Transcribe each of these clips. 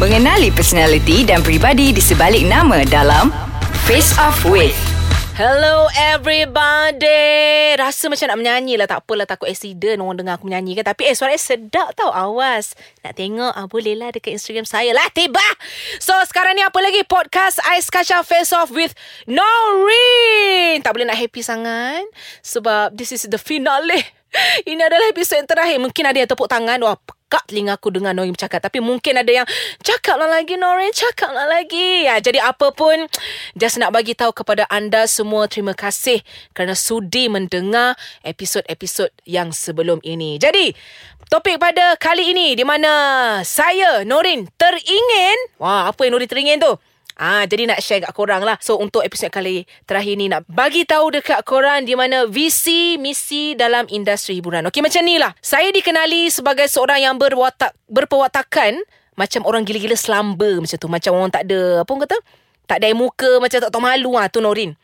Mengenali personaliti dan pribadi di sebalik nama dalam Face Off With. Hello everybody. Rasa macam nak menyanyi lah. Tak apalah takut accident. Orang dengar aku menyanyi kan Tapi eh suara sedap tau Awas. Nak tengok ah, Boleh lah dekat Instagram saya lah. Tiba! So sekarang ni apa lagi? Podcast Ais Kacang Face Off with Noreen. Tak boleh nak happy sangat. Sebab This is the finale. Ini adalah episod yang terakhir. Mungkin ada yang tepuk tangan. Wah pekak telinga aku dengar Noreen bercakap. Tapi mungkin ada yang Cakaplah lagi Noreen Cakaplah lagi. Ya, Jadi apa pun Just nak bagi tahu kepada anda semua Terima kasih Kerana sudi mendengar Episod-episod yang sebelum ini. Jadi Topik pada kali ini Di mana Saya Noreen Teringin. Wah apa yang Noreen teringin tu Ah, jadi nak share kat korang lah. So untuk episod kali terakhir ni nak bagi tahu dekat korang di mana visi misi dalam industri hiburan. Okey macam ni lah. Saya dikenali sebagai seorang yang berwatak berpewatakan macam orang gila-gila selamba macam tu. Macam orang tak ada apa orang kata? Tak ada muka macam tak tahu malu ah tu Norin.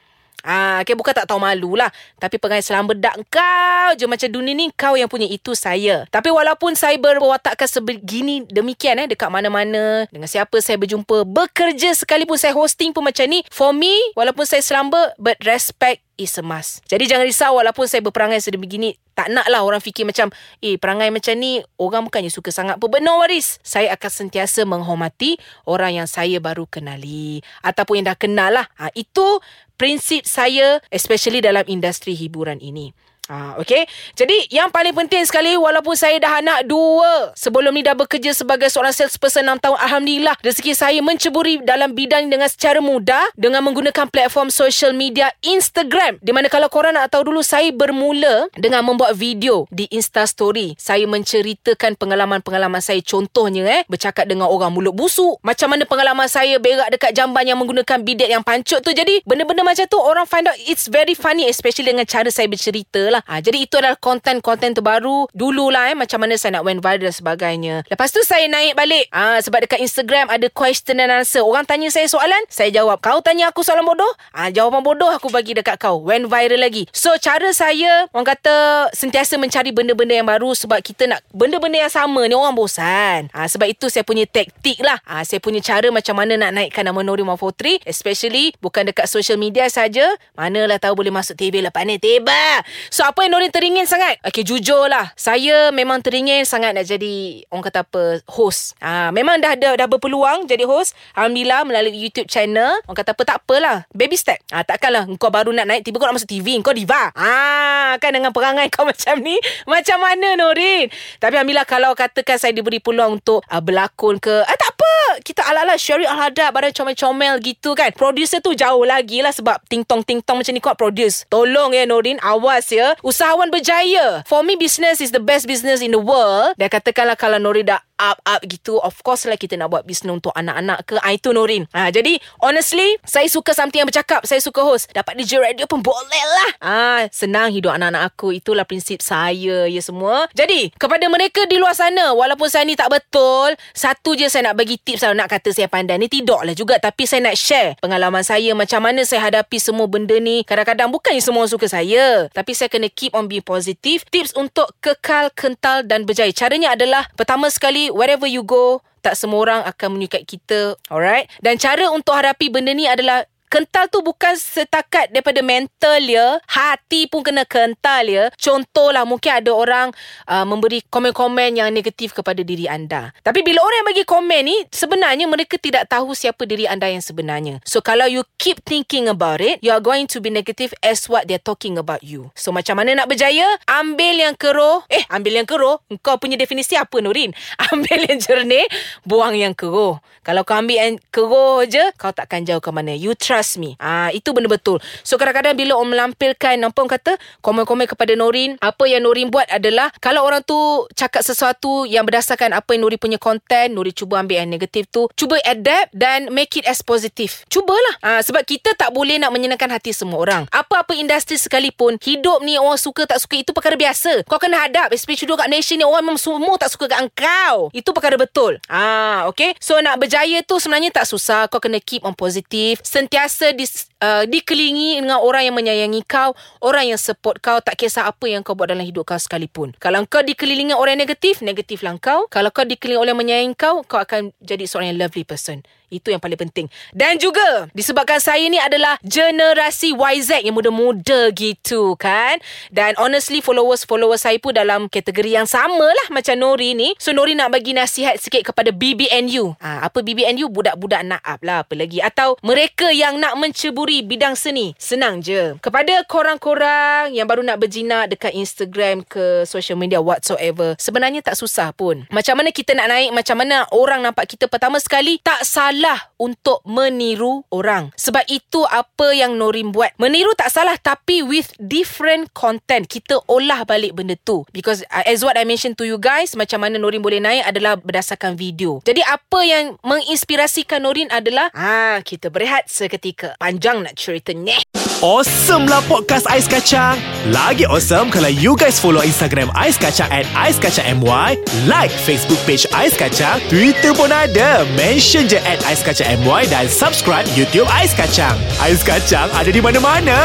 Ah, okay, bukan tak tahu malu lah. Tapi perangai selam bedak kau je macam dunia ni kau yang punya itu saya. Tapi walaupun saya berwatakkan sebegini demikian eh dekat mana-mana dengan siapa saya berjumpa bekerja sekalipun saya hosting pun macam ni. For me walaupun saya selamba but respect is a must. Jadi jangan risau walaupun saya berperangai sedemikian tak nak lah orang fikir macam eh perangai macam ni orang bukannya suka sangat pun. No worries. Saya akan sentiasa menghormati orang yang saya baru kenali. Ataupun yang dah kenal lah. Ha, itu prinsip saya especially dalam industri hiburan ini. Ah, okay. Jadi yang paling penting sekali walaupun saya dah anak dua sebelum ni dah bekerja sebagai seorang salesperson 6 tahun Alhamdulillah rezeki saya menceburi dalam bidang dengan secara mudah dengan menggunakan platform social media Instagram. Di mana kalau korang nak tahu dulu saya bermula dengan membuat video di Insta Story. Saya menceritakan pengalaman-pengalaman saya. Contohnya eh bercakap dengan orang mulut busuk. Macam mana pengalaman saya berak dekat jamban yang menggunakan bidet yang pancut tu. Jadi benda-benda macam tu orang find out it's very funny especially dengan cara saya bercerita lah lah. Ha, jadi itu adalah konten-konten terbaru. Dululah eh macam mana saya nak went viral dan sebagainya. Lepas tu saya naik balik. Ha, sebab dekat Instagram ada question and answer. Orang tanya saya soalan, saya jawab. Kau tanya aku soalan bodoh? Ha, jawapan bodoh aku bagi dekat kau. Went viral lagi. So cara saya, orang kata sentiasa mencari benda-benda yang baru sebab kita nak benda-benda yang sama ni orang bosan. Ha, sebab itu saya punya taktik lah. Ha, saya punya cara macam mana nak naikkan nama Nori 143. Especially bukan dekat social media saja. Manalah tahu boleh masuk TV lepas ni. Tiba. So apa yang Norin teringin sangat? Okey, jujur lah. Saya memang teringin sangat nak jadi, orang kata apa, host. Ah, memang dah ada dah berpeluang jadi host. Alhamdulillah melalui YouTube channel. Orang kata apa, tak apalah. Baby step. Ah, takkanlah kau baru nak naik, tiba kau nak masuk TV. Kau diva. Ah, kan dengan perangai kau macam ni. Macam mana Norin? Tapi Alhamdulillah kalau katakan saya diberi peluang untuk uh, berlakon ke. Ah, tak apa. Kita ala-ala Sherry Al-Hadab pada comel-comel gitu kan. Producer tu jauh lagi lah sebab ting-tong-ting-tong macam ni kau produce. Tolong ya Norin. Awas ya usahawan berjaya. For me, business is the best business in the world. Dan katakanlah kalau Nori dah up-up gitu, of course lah kita nak buat business untuk anak-anak ke. Ah, itu Norin. Ha, jadi, honestly, saya suka something yang bercakap. Saya suka host. Dapat DJ radio pun boleh lah. Ah, senang hidup anak-anak aku. Itulah prinsip saya ya semua. Jadi, kepada mereka di luar sana, walaupun saya ni tak betul, satu je saya nak bagi tips kalau nak kata saya pandai. Ni tidaklah juga. Tapi saya nak share pengalaman saya. Macam mana saya hadapi semua benda ni. Kadang-kadang bukannya semua suka saya. Tapi saya kena keep on being positive. Tips untuk kekal, kental dan berjaya. Caranya adalah pertama sekali, wherever you go, tak semua orang akan menyukai kita. Alright? Dan cara untuk hadapi benda ni adalah Kental tu bukan setakat daripada mental ya. Hati pun kena kental ya. Contohlah mungkin ada orang uh, memberi komen-komen yang negatif kepada diri anda. Tapi bila orang yang bagi komen ni, sebenarnya mereka tidak tahu siapa diri anda yang sebenarnya. So kalau you keep thinking about it, you are going to be negative as what they're talking about you. So macam mana nak berjaya? Ambil yang keruh. Eh, ambil yang keruh. Kau punya definisi apa Nurin? Ambil yang jernih, buang yang keruh. Kalau kau ambil yang keruh je, kau takkan jauh ke mana. You trust me. Ah itu benda betul. So kadang-kadang bila orang melampirkan apa orang kata komen-komen kepada Norin, apa yang Norin buat adalah kalau orang tu cakap sesuatu yang berdasarkan apa yang Norin punya konten, Norin cuba ambil yang negatif tu, cuba adapt dan make it as positive. Cubalah. Ah sebab kita tak boleh nak menyenangkan hati semua orang. Apa-apa industri sekalipun, hidup ni orang suka tak suka itu perkara biasa. Kau kena hadap, especially kat nation ni orang memang semua tak suka kat engkau. Itu perkara betul. Ah okay. So nak berjaya tu sebenarnya tak susah. Kau kena keep on positive. Sentiasa sentiasa dis, uh, dikelilingi dengan orang yang menyayangi kau, orang yang support kau, tak kisah apa yang kau buat dalam hidup kau sekalipun. Kalau kau dikelilingi orang negatif, negatiflah kau. Kalau kau dikelilingi oleh yang menyayangi kau, kau akan jadi seorang yang lovely person. Itu yang paling penting. Dan juga disebabkan saya ni adalah generasi YZ yang muda-muda gitu kan. Dan honestly followers-followers saya pun dalam kategori yang sama lah macam Nori ni. So Nori nak bagi nasihat sikit kepada BBNU. Ha, apa BBNU? Budak-budak nak up lah apa lagi. Atau mereka yang nak menceburi bidang seni. Senang je. Kepada korang-korang yang baru nak berjinak dekat Instagram ke social media whatsoever. Sebenarnya tak susah pun. Macam mana kita nak naik, macam mana orang nampak kita pertama sekali. Tak salah untuk meniru orang. Sebab itu apa yang Norin buat. Meniru tak salah tapi with different content. Kita olah balik benda tu. Because uh, as what I mentioned to you guys, macam mana Norin boleh naik adalah berdasarkan video. Jadi apa yang menginspirasikan Norin adalah, ah kita berehat seketika. Panjang nak ceritanya. Awesome lah podcast Ais Kacang. Lagi awesome kalau you guys follow Instagram Ais Kacang at Ais Kacang MY. Like Facebook page Ais Kacang. Twitter pun ada. Mention je at Ais Kacang MY dan subscribe YouTube Ais Kacang. Ais Kacang ada di mana-mana.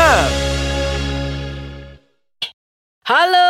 Halo,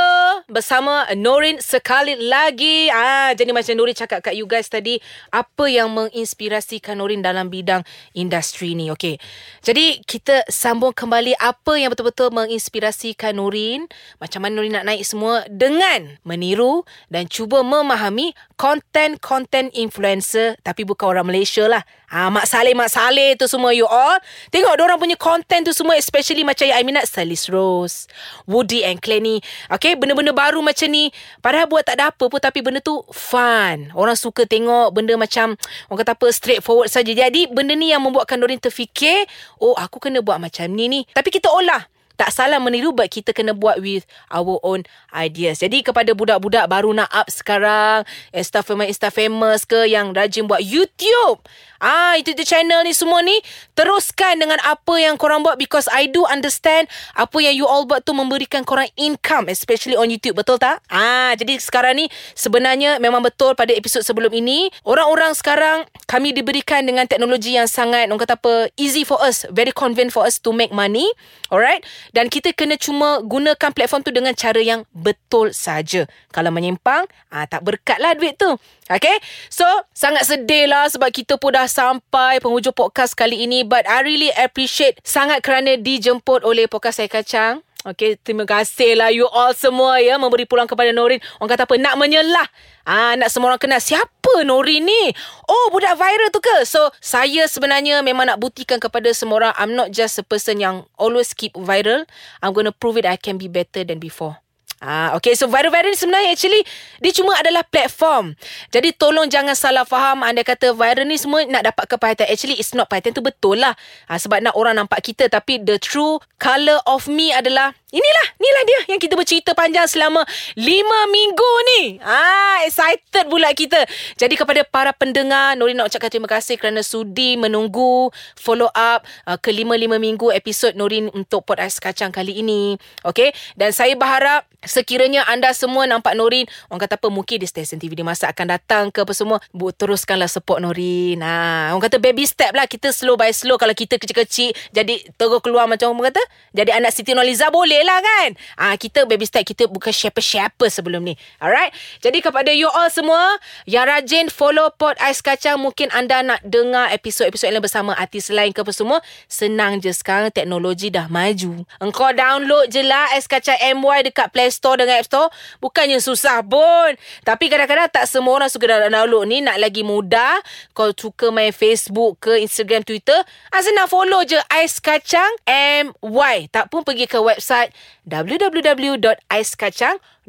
bersama Norin sekali lagi. Ah, jadi macam Norin cakap kat you guys tadi, apa yang menginspirasikan Norin dalam bidang industri ni? Okey. Jadi kita sambung kembali apa yang betul-betul menginspirasikan Norin, macam mana Norin nak naik semua dengan meniru dan cuba memahami konten-konten influencer tapi bukan orang Malaysia lah. Ah, Mak Saleh, Mak Saleh tu semua you all. Tengok orang punya konten tu semua especially macam yang I minat Salis Rose, Woody and Clenny. Okay, benda-benda baru macam ni. Padahal buat tak ada apa pun tapi benda tu fun. Orang suka tengok benda macam orang kata apa straightforward saja. Jadi benda ni yang membuatkan Doreen terfikir, oh aku kena buat macam ni ni. Tapi kita olah tak salah meniru but kita kena buat with our own ideas. Jadi kepada budak-budak baru nak up sekarang, Insta famous, Insta famous ke yang rajin buat YouTube. Ah, itu the channel ni semua ni teruskan dengan apa yang korang buat because I do understand apa yang you all buat tu memberikan korang income especially on YouTube, betul tak? Ah, jadi sekarang ni sebenarnya memang betul pada episod sebelum ini, orang-orang sekarang kami diberikan dengan teknologi yang sangat orang kata apa easy for us, very convenient for us to make money. Alright? Dan kita kena cuma gunakan platform tu dengan cara yang betul saja. Kalau menyimpang, ah tak berkatlah duit tu. Okay? So, sangat sedih lah sebab kita pun dah sampai penghujung podcast kali ini. But I really appreciate sangat kerana dijemput oleh podcast saya kacang. Okay, terima kasih lah you all semua ya memberi pulang kepada Norin. Orang kata apa? Nak menyelah. Ah, nak semua orang kenal siapa Norin ni? Oh, budak viral tu ke? So, saya sebenarnya memang nak buktikan kepada semua orang I'm not just a person yang always keep viral. I'm going to prove it I can be better than before. Ah, okay, so viral-viral ni sebenarnya actually dia cuma adalah platform. Jadi tolong jangan salah faham anda kata viral ni semua nak dapat keperhatian. Actually it's not perhatian tu betul lah. Ah, sebab nak orang nampak kita tapi the true color of me adalah inilah, inilah dia yang kita bercerita panjang selama 5 minggu ni. Ah, excited pula kita. Jadi kepada para pendengar, Nori nak ucapkan terima kasih kerana sudi menunggu follow up uh, ke 5-5 minggu episod Norin untuk podcast kacang kali ini. Okay, dan saya berharap Sekiranya anda semua nampak Norin, orang kata apa, mungkin di stesen TV di masa akan datang ke apa semua, bu, teruskanlah support Norin. Ha, orang kata baby step lah, kita slow by slow. Kalau kita kecil-kecil, jadi terus keluar macam orang kata, jadi anak Siti Noliza boleh lah kan? Ha, kita baby step, kita bukan siapa-siapa sebelum ni. Alright? Jadi kepada you all semua, yang rajin follow Pot Ais Kacang, mungkin anda nak dengar episod-episod lain bersama artis lain ke apa semua, senang je sekarang teknologi dah maju. Engkau download je lah Ais Kacang MY dekat Play Store dengan App Store bukannya susah pun. Tapi kadang-kadang tak semua orang suka download ni nak lagi mudah. Kau suka main Facebook ke Instagram, Twitter, ah, senang follow je Ais Kacang MY. Tak pun pergi ke website www.aiskacang.com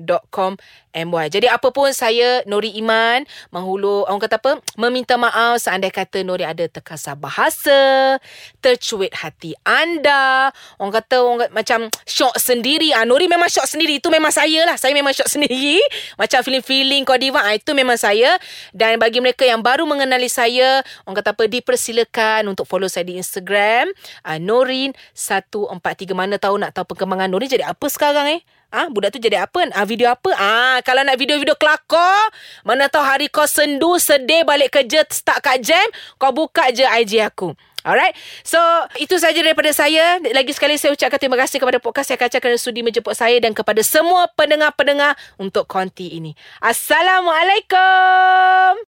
MY. Jadi apa pun saya Nori Iman menghulu orang kata apa meminta maaf seandainya kata Nori ada terkasar bahasa, tercuit hati anda. Orang kata orang kata, macam shock sendiri. Ah Nori memang shock sendiri. Itu memang saya lah. Saya memang shock sendiri. Macam feeling-feeling kau diva ah, itu memang saya. Dan bagi mereka yang baru mengenali saya, orang kata apa dipersilakan untuk follow saya di Instagram ah, Norin 143 mana tahu nak tahu perkembangan Norin jadi apa sekarang eh? Ah, ha? budak tu jadi apa? Ah, ha, video apa? Ah, ha, kalau nak video-video kelakar, mana tahu hari kau sendu, sedih balik kerja start kat jam, kau buka je IG aku. Alright. So, itu saja daripada saya. Lagi sekali saya ucapkan terima kasih kepada podcast saya Kaca kerana sudi menjemput saya dan kepada semua pendengar-pendengar untuk konti ini. Assalamualaikum.